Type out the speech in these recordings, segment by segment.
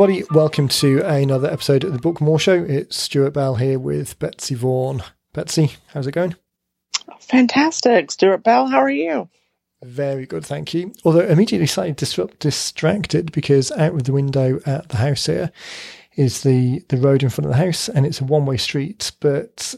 everybody. Welcome to another episode of the Book More Show. It's Stuart Bell here with Betsy Vaughan. Betsy, how's it going? Fantastic. Stuart Bell, how are you? Very good, thank you. Although immediately slightly disrupt, distracted because out of the window at the house here is the, the road in front of the house and it's a one way street, but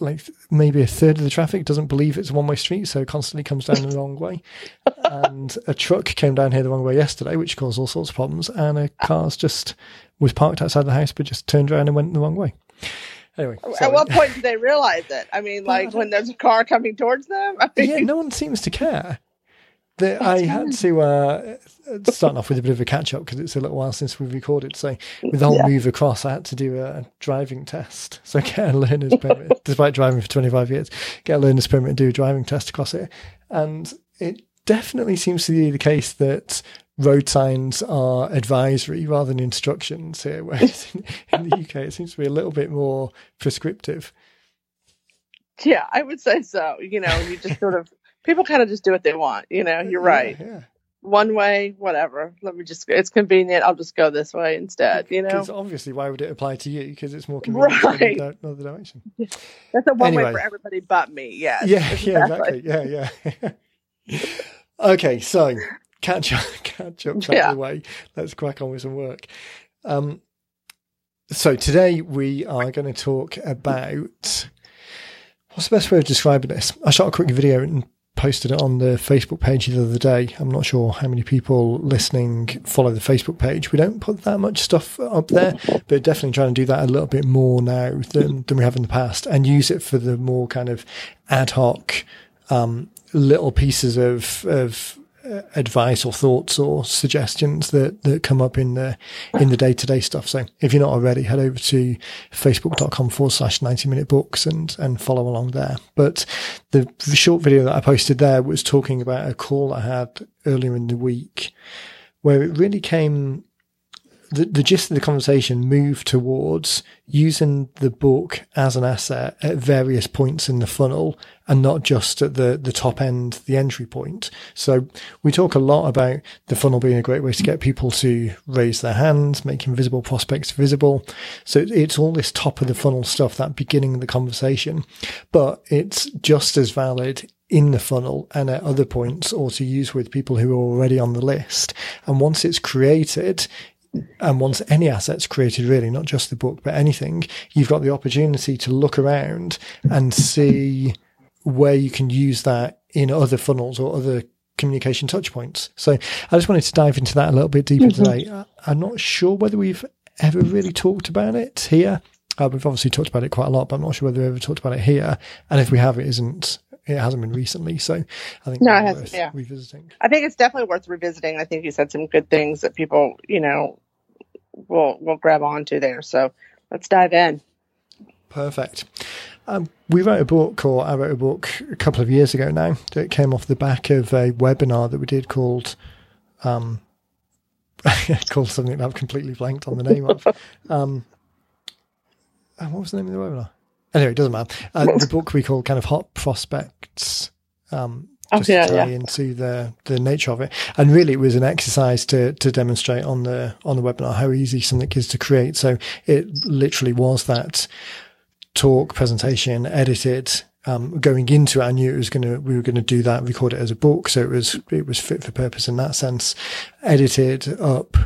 like maybe a third of the traffic doesn't believe it's a one way street, so constantly comes down the wrong way. And a truck came down here the wrong way yesterday, which caused all sorts of problems. And a car's just was parked outside the house, but just turned around and went the wrong way. Anyway, At what point do they realize it? I mean, like when there's a car coming towards them? I mean, yeah, no one seems to care. The, I had to uh, start off with a bit of a catch up because it's a little while since we've recorded. So with the whole Yeah. move across, I had to do a driving test. So get a learner's permit, despite driving for 25 years, get a learner's permit and do a driving test across it. And it definitely seems to be the case that road signs are advisory rather than instructions here, whereas in, in the UK it seems to be a little bit more prescriptive. yeah, I would say so. You know, you just sort of, people kind of just do what they want. You know, you're right. Yeah, yeah. One way, whatever. Let me just, it's convenient. I'll just go this way instead, you know? Because obviously, why would it apply to you? Because it's more convenient Right. go another direction. That's a one way for everybody but me. Yes. Yeah, yeah, exactly. Yeah, yeah. okay, so catch up, catch up, Yeah. of the way. Let's crack on with some work. Um, so today we are going to talk about what's the best way of describing this. I shot a quick video and posted it on the Facebook page the other day. I'm not sure how many people listening follow the Facebook page. We don't put that much stuff up there, but definitely trying to do that a little bit more now than, than we have in the past and use it for the more kind of ad hoc um, little pieces of of Uh, advice or thoughts or suggestions that that come up in the in the day to day stuff. So if you're not already, head over to facebook.com forward slash 90 minute books and and follow along there. But the short video that I posted there was talking about a call I had earlier in the week where it really came the, the gist of the conversation moved towards using the book as an asset at various points in the funnel and not just at the, the top end, the entry point. So we talk a lot about the funnel being a great way to get people to raise their hands, make invisible prospects visible. So it's all this top of the funnel stuff, that beginning of the conversation, but it's just as valid in the funnel and at other points or to use with people who are already on the list. And once it's created, and once any asset's created, really, not just the book, but anything, you've got the opportunity to look around and see where you can use that in other funnels or other communication touch points. So I just wanted to dive into that a little bit deeper today. I- I'm not sure whether we've ever really talked about it here. Uh, we've obviously talked about it quite a lot, but I'm not sure whether we've ever talked about it here. And if we have, it isn't. It hasn't been recently, so I think No, it worth yeah. revisiting. I think it's definitely worth revisiting. I think you said some good things that people, you know, will we'll grab onto there. So let's dive in. Perfect. Um, we wrote a book, or I wrote a book a couple of years ago now, that came off the back of a webinar that we did called, um, called something that I've completely blanked on the name of. Um, uh, what was the name of the webinar? Anyway, it doesn't matter. Uh, the book we called kind of Hot Prospects. Um, just to tie yeah. into the the nature of it, and really it was an exercise to to demonstrate on the on the webinar how easy something is to create. So it literally was that talk presentation edited um, going into it i knew it was going to we were going to do that record it as a book so it was it was fit for purpose in that sense edited up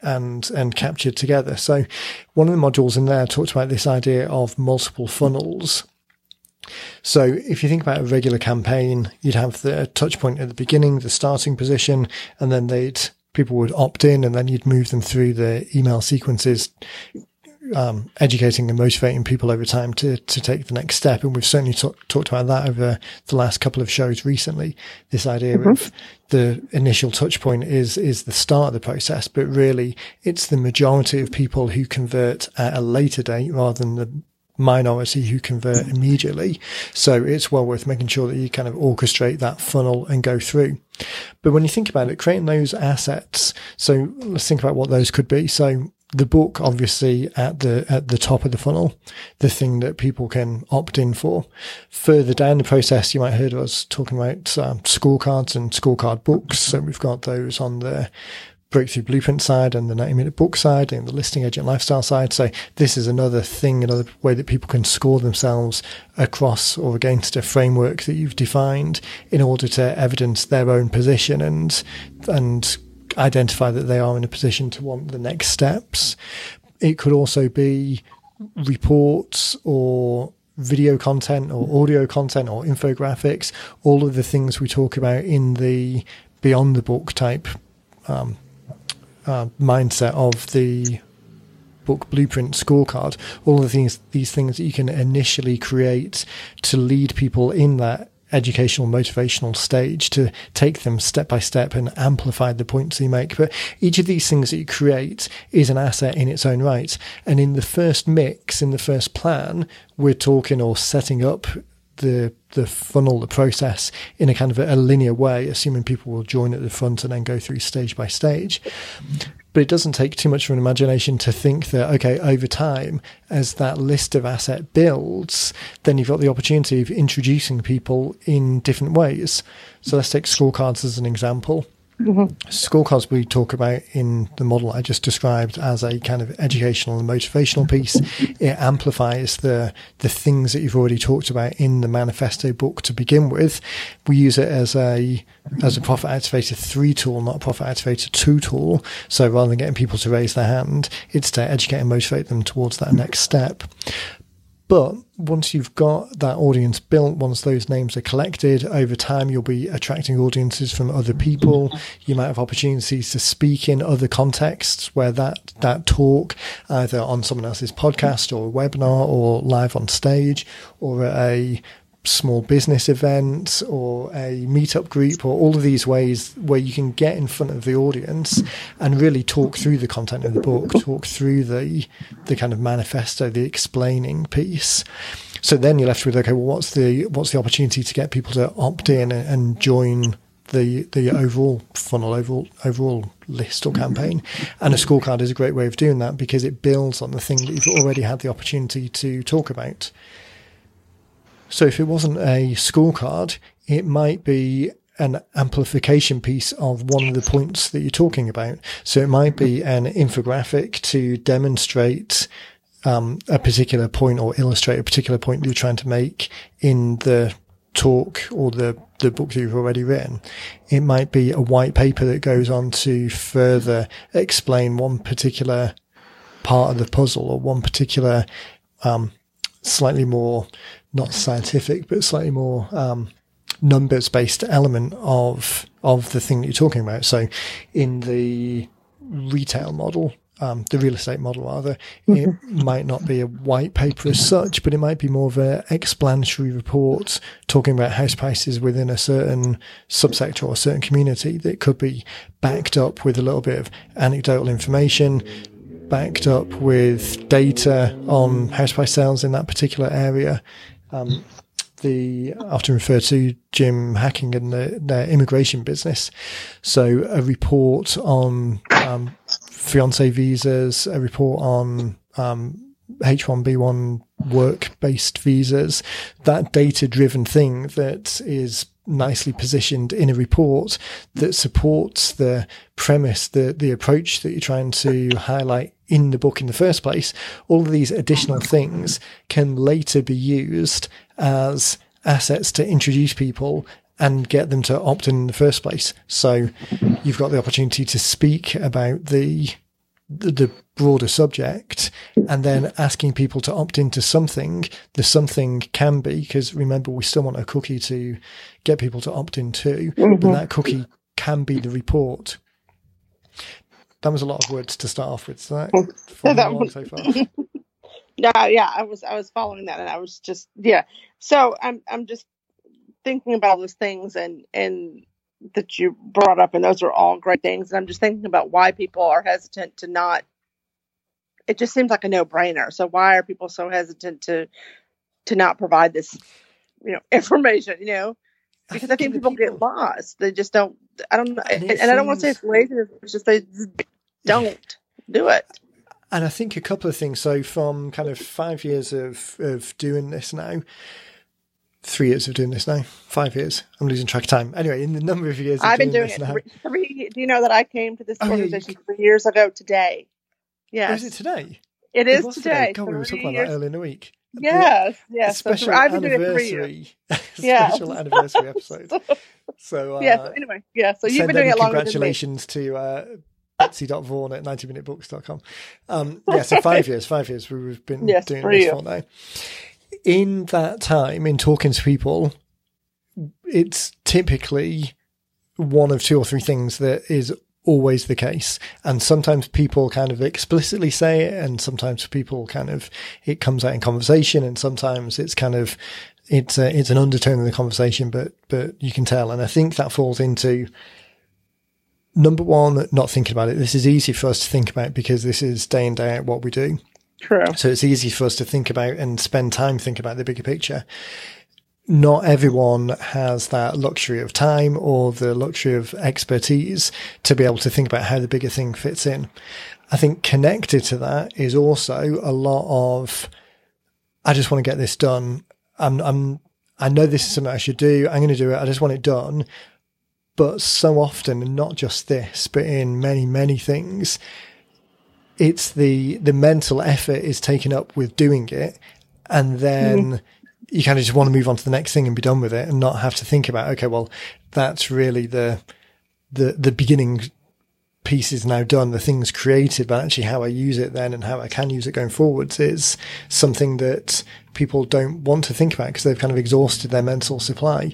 and and captured together so one of the modules in there talked about this idea of multiple funnels so if you think about a regular campaign, you'd have the touch point at the beginning, the starting position, and then they'd people would opt in, and then you'd move them through the email sequences, um, educating and motivating people over time to to take the next step. And we've certainly ta- talked about that over the last couple of shows recently. This idea of the initial touch point is is the start of the process, but really it's the majority of people who convert at a later date rather than the minority who convert immediately. So it's well worth making sure that you kind of orchestrate that funnel and go through. But when you think about it, creating those assets, so let's think about what those could be. So the book, obviously, at the at the top of the funnel, the thing that people can opt in for. Further down the process, you might have heard us talking about um, scorecards and scorecard books. So we've got those on the breakthrough blueprint side and the 90 minute book side and the listing agent lifestyle side. So this is another thing, another way that people can score themselves across or against a framework that you've defined in order to evidence their own position and, and identify that they are in a position to want the next steps. It could also be reports or video content or audio content or infographics, all of the things we talk about in the beyond the book type um, uh, mindset of the book blueprint scorecard. All of the things, these things that you can initially create to lead people in that educational motivational stage to take them step by step and amplify the points you make but each of these things that you create is an asset in its own right and in the first mix in the first plan we're talking or setting up the the funnel, the process in a kind of a, a, linear way, assuming people will join at the front and then go through stage by stage. But it doesn't take too much of an imagination to think that, okay, over time, as that list of asset builds, then you've got the opportunity of introducing people in different ways. So let's take scorecards as an example. Mm-hmm. Scorecards we talk about in the model I just described as a kind of educational and motivational piece. It amplifies the the things that you've already talked about in the manifesto book to begin with. We use it as a as a profit activator three tool, not a profit activator two tool. So rather than getting people to raise their hand, it's to educate and motivate them towards that next step. But once you've got that audience built, once those names are collected, over time you'll be attracting audiences from other people. You might have opportunities to speak in other contexts where that, that talk, either on someone else's podcast or a webinar or live on stage or a small business event or a meetup group or all of these ways where you can get in front of the audience and really talk through the content of the book, talk through the the kind of manifesto, the explaining piece. So then you're left with okay, well, what's the what's the opportunity to get people to opt in and, join the the overall funnel, overall overall list or campaign. And a scorecard is a great way of doing that because it builds on the thing that you've already had the opportunity to talk about. So if it wasn't a scorecard, it might be an amplification piece of one of the points that you're talking about. So it might be an infographic to demonstrate um, a particular point or illustrate a particular point you're trying to make in the talk or the, the book that you've already written. It might be a white paper that goes on to further explain one particular part of the puzzle or one particular um, slightly more not scientific, but slightly more um, numbers based element of of the thing that you're talking about. So, in the retail model, um, the real estate model rather, mm-hmm. it might not be a white paper as such, but it might be more of an explanatory report talking about house prices within a certain subsector or a certain community that could be backed up with a little bit of anecdotal information, backed up with data on house price sales in that particular area. Um, the often referred to Jim Hacking and the, their immigration business. So a report on um, fiance visas, a report on um, H1B1 work based visas, that data driven thing that is nicely positioned in a report that supports the premise, the, the approach that you're trying to highlight in the book in the first place. All of these additional things can later be used as assets to introduce people and get them to opt in in the first place. So you've got the opportunity to speak about the the, the broader subject and then asking people to opt into something, the something can be, because remember, we still want a cookie to get people to opt into, mm-hmm. but that cookie can be the report. That was a lot of words to start off with. So that, that was, so far. yeah, yeah, I was I was following that, and I was just yeah. So I'm I'm just thinking about those things and and that you brought up, and those are all great things. And I'm just thinking about why people are hesitant to not. It just seems like a no-brainer. So why are people so hesitant to to not provide this, you know, information? You know, because I, I think people get lost. They just don't. I don't know, and, and seems... I don't want to say it's laziness. It's just they don't do it. And I think a couple of things. So from kind of five years of of doing this now, three years of doing this now. Five years. I'm losing track of time. Anyway, in the number of years I've been doing, this it now, three. Do you know that I came to this Oh, yeah, you organization three years ago today? Oh, Yes, is it today? it It is was today. God, we were talking about that earlier in the week. Yes, yes. So special th- I've been doing it three years. Yeah. special anniversary episode. So, uh, yeah. So anyway, yeah. So you've been doing it longer than me. congratulations to uh, betsy.vaughan at 90minutebooks.com. Um, yeah, so five years, five years we've been Yes, doing this for now. In that time, in talking to people, it's typically one of two or three things that is always the case. And sometimes people kind of explicitly say it, and sometimes people kind of, it comes out in conversation, and sometimes it's kind of, it's a, it's an undertone in the conversation, but, but you can tell. And I think that falls into number one, not thinking about it. This is easy for us to think about because this is day in, day out what we do. True. So it's easy for us to think about and spend time thinking about the bigger picture. Not everyone has that luxury of time or the luxury of expertise to be able to think about how the bigger thing fits in. I think connected to that is also a lot of, I just want to get this done. I'm, I'm, I know this is something I should do. I'm going to do it. I just want it done. But so often, and not just this, but in many, many things, it's the the mental effort is taken up with doing it and then mm-hmm. you kind of just want to move on to the next thing and be done with it and not have to think about okay well that's really the the the beginning piece is now done the thing's created but actually how i use it then and how i can use it going forwards is something that people don't want to think about because they've kind of exhausted their mental supply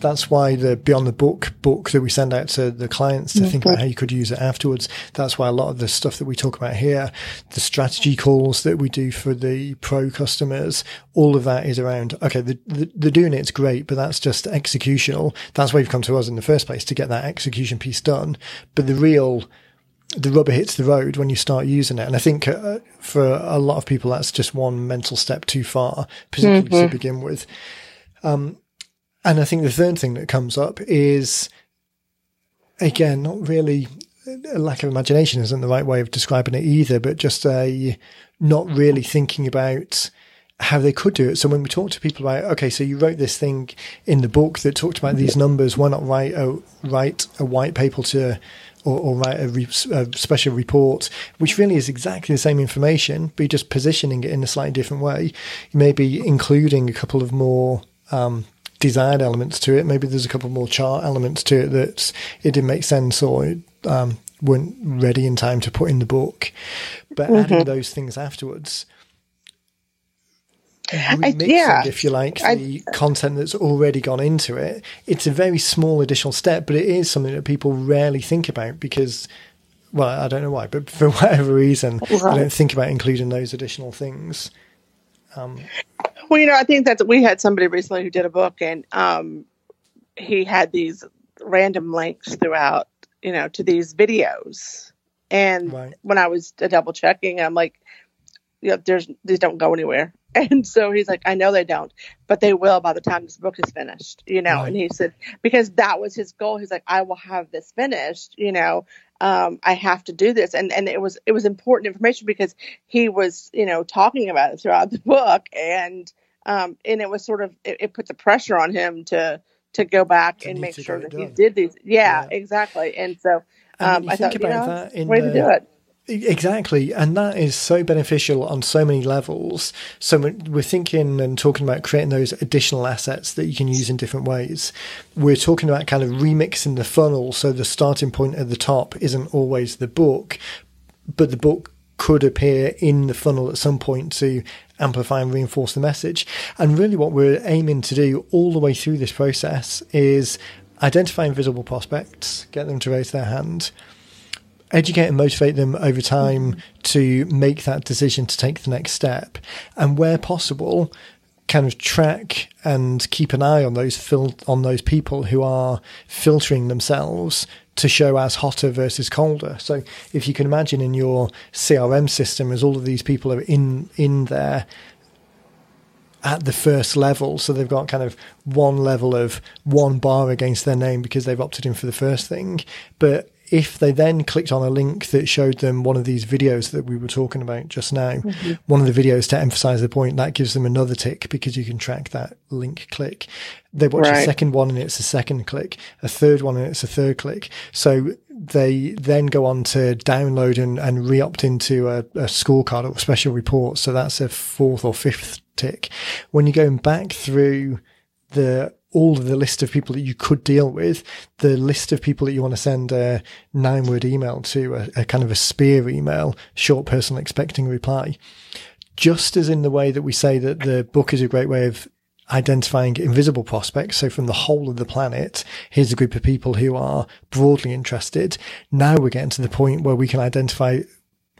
that's why the beyond the book book that we send out to the clients to think about how you could use it afterwards that's why a lot of the stuff that we talk about here the strategy calls that we do for the pro customers all of that is around okay the, the, the doing it's great but that's just executional that's why you've come to us in the first place to get that execution piece done but the real the rubber hits the road when you start using it. And I think uh, for a lot of people, that's just one mental step too far, particularly to begin with. Um, and I think the third thing that comes up is, again, not really a lack of imagination isn't the right way of describing it either, but just a not really thinking about how they could do it. So when we talk to people about, okay, so you wrote this thing in the book that talked about these numbers, why not write a write a white paper to or, or write a, re, a special report, which really is exactly the same information, but you're just positioning it in a slightly different way. You may be including a couple of more um, design elements to it. Maybe there's a couple more chart elements to it that it didn't make sense or um, weren't ready in time to put in the book. But adding those things afterwards, remixing, yeah. if you like, I- the content that's already gone into it. It's a very small additional step, but it is something that people rarely think about because, well, I don't know why, but for whatever reason, Right. don't think about including those additional things. Well, you know, I think that we had somebody recently who did a book, and um, he had these random links throughout, you know, to these videos. And Right. when I was double checking, I'm like, you know, there's these don't go anywhere. And so he's like, I know they don't, but they will by the time this book is finished, you know. Right. And he said because that was his goal. He's like, I will have this finished, you know. Um, I have to do this, and and it was it was important information because he was you know talking about it throughout the book, and um, and it was sort of it, it put the pressure on him to to go back To and make sure that he did these. Yeah, Yeah. exactly. And so And um, you I think thought, you know, that in way the- to do it. Exactly, and that is so beneficial on so many levels. So we're thinking and talking about creating those additional assets that you can use in different ways. We're talking about kind of remixing the funnel, so the starting point at the top isn't always the book, but the book could appear in the funnel at some point to amplify and reinforce the message. And really, what we're aiming to do all the way through this process is identify invisible prospects, get them to raise their hand educate and motivate them over time mm-hmm. to make that decision to take the next step and where possible kind of track and keep an eye on those fil- on those people who are filtering themselves to show as hotter versus colder so if you can imagine in your CRM system as all of these people are in in there at the first level. So they've got kind of one level of one bar against their name because they've opted in for the first thing. But if they then clicked on a link that showed them one of these videos that we were talking about just now, mm-hmm. one of the videos to emphasize the point, that gives them another tick because you can track that link click. They watch right. a second one and it's a second click, a third one and it's a third click. So they then go on to download and, and re-opt into a, a scorecard or special report. So that's a fourth or fifth tick. When you're going back through the all of the list of people that you could deal with, the list of people that you want to send a nine word email to, a, a, kind of a spear email, short personal expecting reply. Just as in the way that we say that the book is a great way of identifying invisible prospects. So from the whole of the planet, here's a group of people who are broadly interested. Now we're getting to the point where we can identify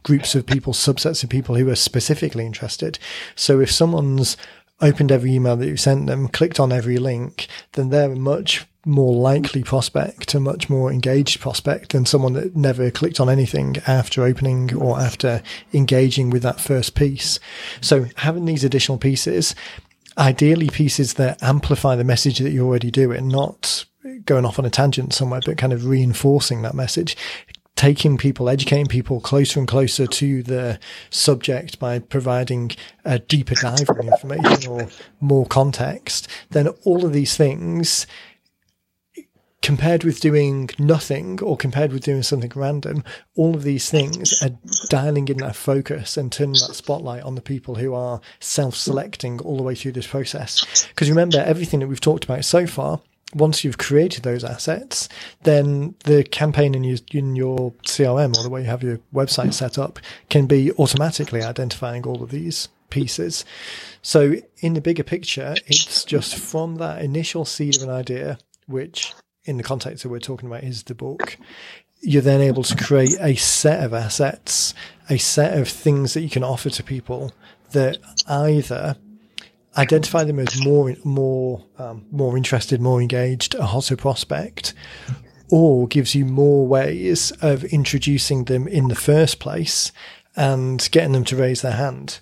groups of people, subsets of people who are specifically interested. So if someone's opened every email that you sent them, clicked on every link, then they're a much more likely prospect, a much more engaged prospect than someone that never clicked on anything after opening or after engaging with that first piece. So having these additional pieces, ideally pieces that amplify the message that you're already doing, not going off on a tangent somewhere, but kind of reinforcing that message taking people, educating people closer and closer to the subject by providing a deeper dive on information or more context, then all of these things compared with doing nothing or compared with doing something random, all of these things are dialing in that focus and turning that spotlight on the people who are self selecting all the way through this process. Because remember, everything that we've talked about so far once you've created those assets, then the campaign in your, in your CRM or the way you have your website set up can be automatically identifying all of these pieces. So in the bigger picture, it's just from that initial seed of an idea, which in the context that we're talking about is the book, you're then able to create a set of assets, a set of things that you can offer to people that either identify them as more more um, more interested, more engaged, a hotter prospect, or gives you more ways of introducing them in the first place and getting them to raise their hand.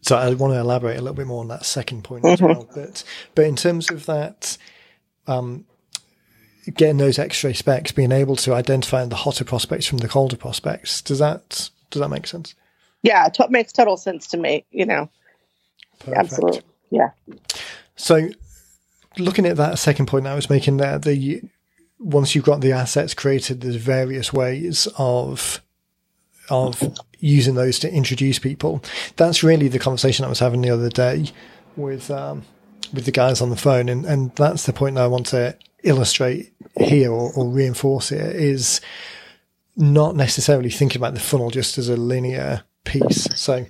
So I want to elaborate a little bit more on that second point mm-hmm. as well. But but in terms of that, um, getting those X-ray specs, being able to identify the hotter prospects from the colder prospects, does that does that make sense? Yeah, it makes total sense to me. You know. Perfect. Absolutely. Yeah. So, looking at that second point I was making there, the once you've got the assets created, there's various ways of of using those to introduce people. That's really the conversation I was having the other day with um, with the guys on the phone, and, and that's the point that I want to illustrate here or, or reinforce here is not necessarily thinking about the funnel just as a linear piece. So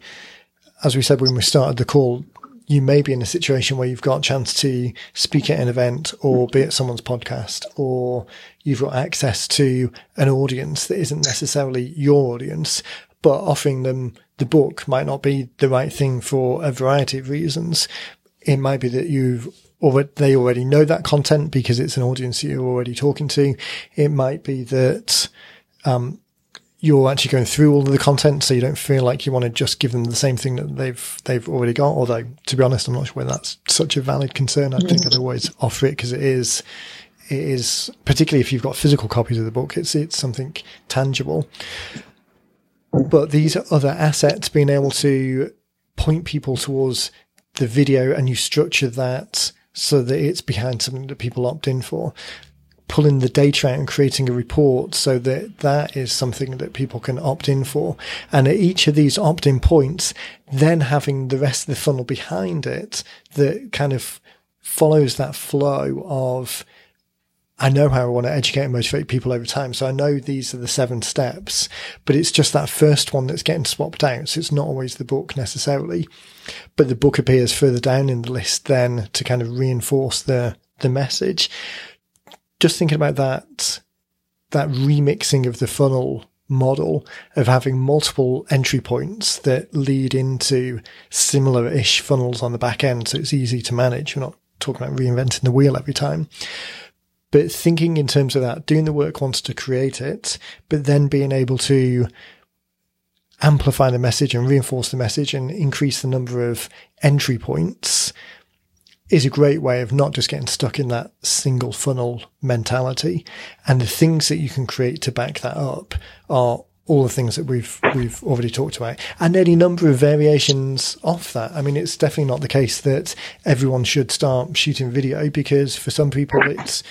as we said when we started the call, you may be in a situation where you've got a chance to speak at an event or be at someone's podcast, or you've got access to an audience that isn't necessarily your audience, but offering them the book might not be the right thing for a variety of reasons. It might be that you've or they already know that content because it's an audience you're already talking to. It might be that um, you're actually going through all of the content, so you don't feel like you want to just give them the same thing that they've they've already got. Although, to be honest, I'm not sure whether that's such a valid concern. I think I'd always offer it because it is it is particularly if you've got physical copies of the book, it's it's something tangible. But these other assets, being able to point people towards the video, and you structure that so that it's behind something that people opt in for pulling the data out and creating a report so that that is something that people can opt in for. And at each of these opt in points, then having the rest of the funnel behind it that kind of follows that flow of, I know how I want to educate and motivate people over time. So I know these are the seven steps, but it's just that first one that's getting swapped out. So it's not always the book necessarily, but the book appears further down in the list then to kind of reinforce the, the message just thinking about that, that remixing of the funnel model of having multiple entry points that lead into similar ish funnels on the back end. So it's easy to manage. We're not talking about reinventing the wheel every time. But thinking in terms of that, doing the work once to create it, but then being able to amplify the message and reinforce the message and increase the number of entry points is a great way of not just getting stuck in that single funnel mentality. And the things that you can create to back that up are all the things that we've we've already talked about, and any number of variations off that. I mean, it's definitely not the case that everyone should start shooting video because for some people it's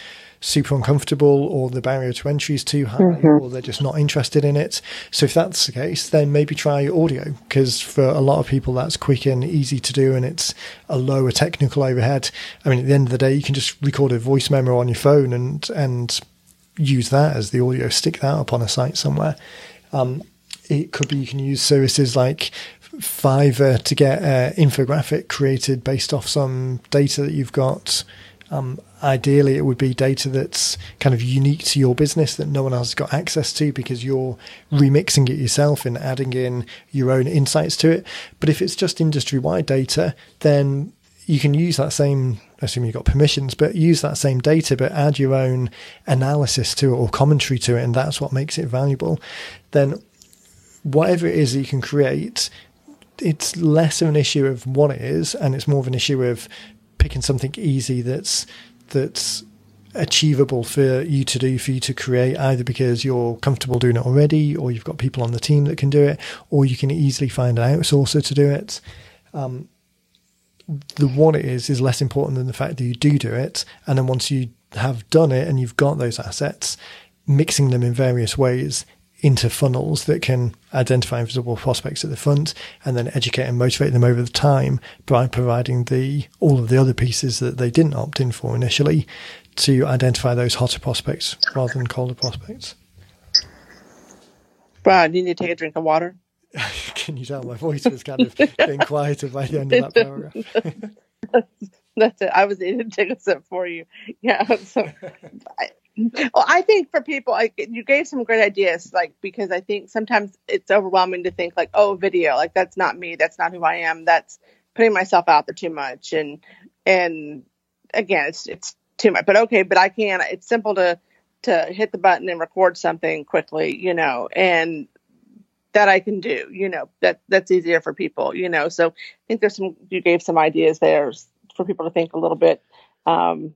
super uncomfortable or the barrier to entry is too high mm-hmm. or they're just not interested in it. So if that's the case, then maybe try audio because for a lot of people that's quick and easy to do and it's a lower technical overhead. I mean, at the end of the day, you can just record a voice memo on your phone and, and use that as the audio, stick that up on a site somewhere. Um, it could be you can use services like Fiverr to get an infographic created based off some data that you've got. Um, ideally, it would be data that's kind of unique to your business that no one else has got access to because you're remixing it yourself and adding in your own insights to it. But if it's just industry wide data, then you can use that same, assuming you've got permissions, but use that same data, but add your own analysis to it or commentary to it. And that's what makes it valuable. Then whatever it is that you can create, it's less of an issue of what it is, and it's more of an issue of picking something easy that's that's achievable for you to do for you to create either because you're comfortable doing it already or you've got people on the team that can do it or you can easily find an outsourcer to do it. Um, the what it is is less important than the fact that you do do it. And then once you have done it and you've got those assets mixing them in various ways into funnels that can identify invisible prospects at the front and then educate and motivate them over the time by providing the all of the other pieces that they didn't opt in for initially to identify those hotter prospects rather than colder prospects. Brian, you need to take a drink of water. Can you tell my voice was kind of getting quieter by the end of that paragraph? That's it. I was eating to take a sip for you. Yeah. So I, well, I think for people, like you gave some great ideas, like because I think sometimes it's overwhelming to think like, oh, video, like that's not me, that's not who I am, that's putting myself out there too much, and and again, it's it's too much. But okay, but I can. It's simple to to hit the button and record something quickly, you know, and that I can do, you know, that that's easier for people, you know. So I think there's some you gave some ideas there for people to think a little bit. Um,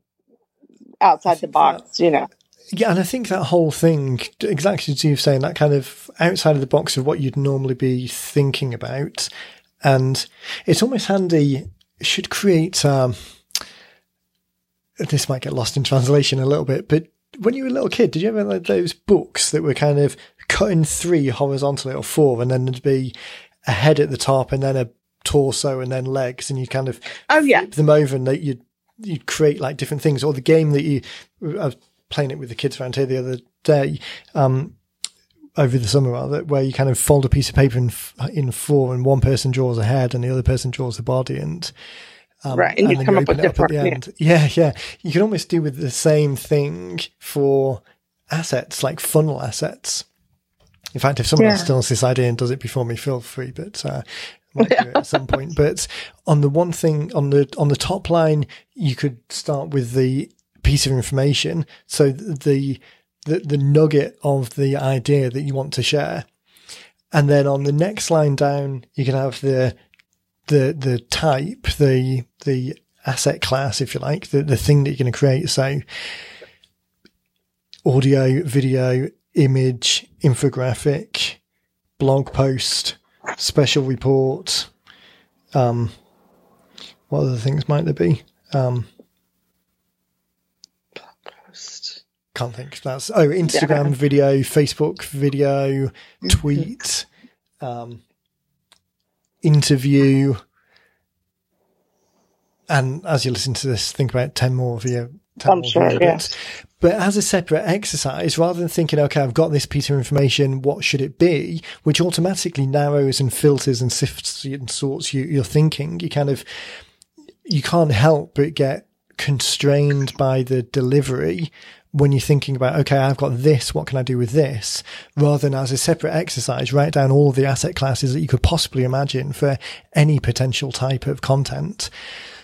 outside the box, that, you know. Yeah, and I think that whole thing, exactly as you're saying, that kind of outside of the box of what you'd normally be thinking about, and it's almost handy. Should create. Um, this might get lost in translation a little bit, but when you were a little kid, did you ever like those books that were kind of cut in three horizontally or four, and then there'd be a head at the top, and then a torso, and then legs, and you kind of oh yeah flip them over, and they, you'd you create like different things or the game that you I was playing it with the kids around here the other day um, over the summer rather where you kind of fold a piece of paper in in four and one person draws a head and the other person draws the body and um, right and, and you come you up with different up yeah. yeah yeah you can almost do with the same thing for assets like funnel assets in fact, if someone yeah. else steals this idea and does it before me, feel free. But uh, might do it at some point. But on the one thing on the on the top line, you could start with the piece of information. So the the, the nugget of the idea that you want to share. And then on the next line down, you can have the the the type, the the asset class, if you like, the, the thing that you're going to create. So audio, video, image, infographic, blog post, special report. Um, what other things might there be? Um, post. Can't think. That's oh, Instagram yeah. video, Facebook video, mm-hmm. tweet, um, interview, and as you listen to this, think about ten more of your. 10 I'm sure, yes. But as a separate exercise, rather than thinking, okay, I've got this piece of information, what should it be? Which automatically narrows and filters and sifts and sorts you, your thinking. You kind of, you can't help but get constrained by the delivery when you're thinking about, okay, I've got this, what can I do with this? Rather than as a separate exercise, write down all the asset classes that you could possibly imagine for any potential type of content.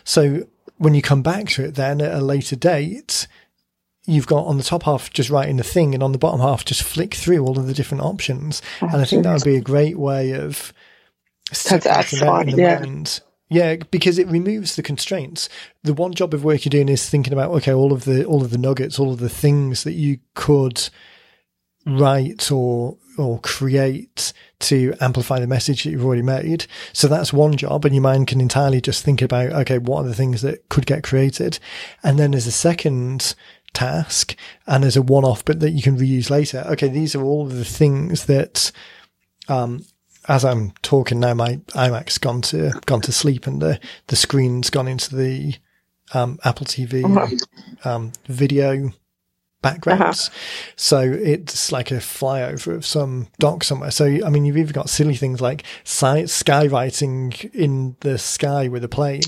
So when you come back to it then at a later date, you've got on the top half just writing the thing and on the bottom half just flick through all of the different options. Absolutely. And I think that would be a great way of separating out in the yeah. mind, Yeah, because it removes the constraints. The one job of work you're doing is thinking about okay, all of the all of the nuggets, all of the things that you could write or or create to amplify the message that you've already made. So that's one job, and your mind can entirely just think about okay, what are the things that could get created, and then there's a second task and as a one-off, but that you can reuse later. Okay, these are all of the things that um, as I'm talking now, my iMac's gone to gone to sleep, and the the screen's gone into the um, Apple TV um, video backgrounds. Uh-huh. So it's like a flyover of some dock somewhere. So I mean, you've even got silly things like skywriting in the sky with a plane,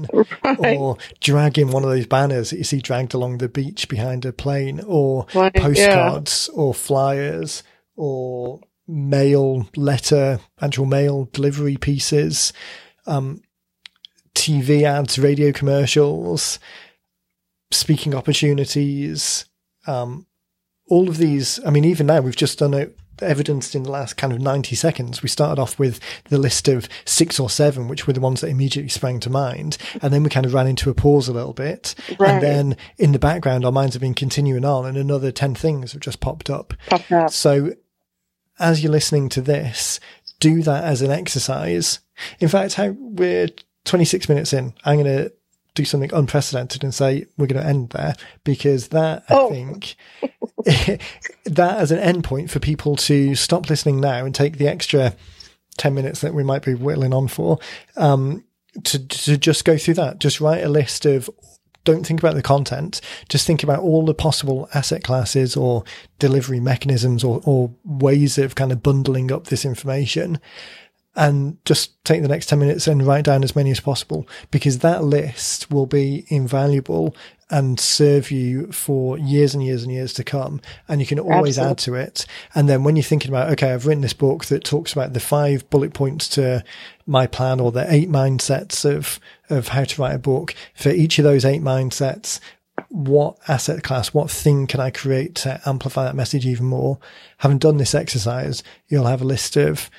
right. or dragging one of those banners that you see dragged along the beach behind a plane, or postcards, yeah. or flyers, or mail letter, actual mail delivery pieces, um, TV ads, radio commercials, speaking opportunities, um, all of these. I mean, even now we've just done it evidenced in the last kind of 90 seconds. We started off with the list of six or seven, which were the ones that immediately sprang to mind. And then we kind of ran into a pause a little bit. Right. And then in the background, our minds have been continuing on and another 10 things have just popped up. Popped up. So as you're listening to this, do that as an exercise. In fact, how we're 26 minutes in, I'm going to do something unprecedented and say we're going to end there because that I oh. think that as an endpoint for people to stop listening now and take the extra 10 minutes that we might be whittling on for um, to to just go through that just write a list of don't think about the content. Just think about all the possible asset classes or delivery mechanisms or, or ways of kind of bundling up this information and just take the next 10 minutes and write down as many as possible because that list will be invaluable and serve you for years and years and years to come. And you can always Absolutely. add to it. And then when you're thinking about, okay, I've written this book that talks about the five bullet points to my plan or the eight mindsets of, of how to write a book for each of those eight mindsets. What asset class, what thing can I create to amplify that message even more? Having done this exercise, you'll have a list of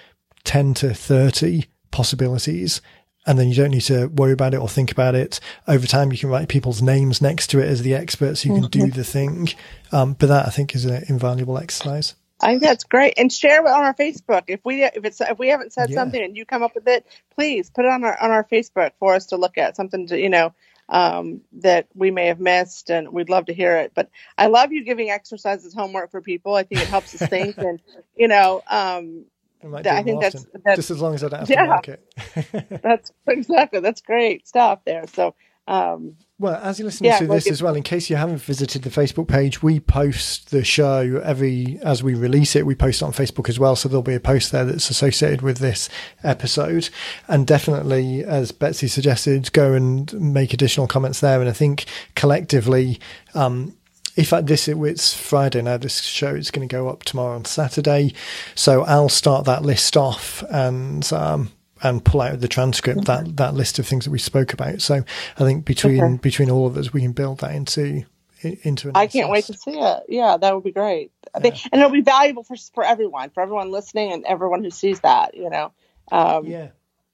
10 to 30 possibilities and then you don't need to worry about it or think about it. Over time, you can write people's names next to it as the experts. You can mm-hmm. do the thing. Um, but that I think is an invaluable exercise. I think that's great, and share it on our Facebook. If we if it's if we haven't said yeah. something and you come up with it, please put it on our on our Facebook for us to look at. Something to you know um, that we may have missed, and we'd love to hear it. But I love you giving exercises homework for people. I think it helps us think, and you know, um, I, I think that's, that's, just as long as I don't have yeah, to mark it. that's exactly that's great stuff there. So um, well, as you're listening yeah, to this as well, in case you haven't visited the Facebook page, we post the show every as we release it. We post it on Facebook as well, so there'll be a post there that's associated with this episode. And definitely, as Betsy suggested, go and make additional comments there. And I think collectively, um, in fact, this it's Friday now. This show is going to go up tomorrow on Saturday, so I'll start that list off and um, and pull out the transcript okay. that that list of things that we spoke about. So I think between okay. between all of us, we can build that into into. I can't wait to see it. Yeah, that would be great. Yeah. Think, and it'll be valuable for for everyone, for everyone listening, and everyone who sees that. You know. Um, yeah.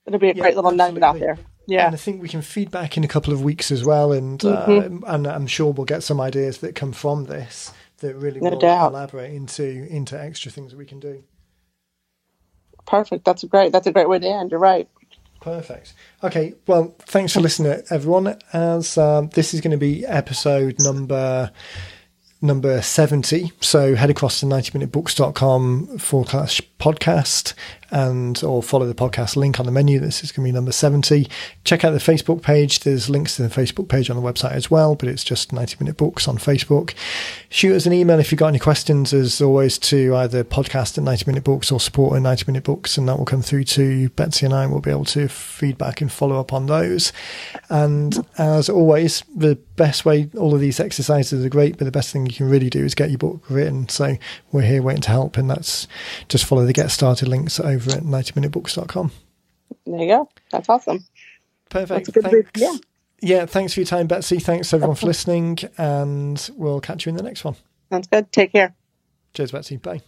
It'll be a great little absolutely. nugget out there. Yeah, and I think we can feed back in a couple of weeks as well, and uh, mm-hmm. uh, and I'm sure we'll get some ideas that come from this that really no will doubt. elaborate into into extra things that we can do. Perfect. That's great. That's a great way to end. You're right. Perfect. Okay. Well, thanks for listening, everyone. As um, this is going to be episode number number 70. So head across to 90minutebooks.com forward slash podcast and or follow the podcast link on the menu. This is going to be number 70. Check out the Facebook page. There's links to the Facebook page on the website as well, but it's just 90 Minute Books on Facebook. Shoot us an email if you've got any questions, as always, to either podcast at 90 Minute Books or support at 90 Minute Books, and that will come through to Betsy and I. We'll be able to feedback and follow up on those. And as always, the best way, all of these exercises are great, but the best thing you can really do is get your book written. So we're here waiting to help, and that's just follow the Get Started links over at 90minutebooks.com. There you go. That's awesome. Perfect. That's thanks. Yeah. yeah, thanks for your time, Betsy. Thanks everyone for listening, and we'll catch you in the next one. Sounds good. Take care. Cheers, Betsy. Bye.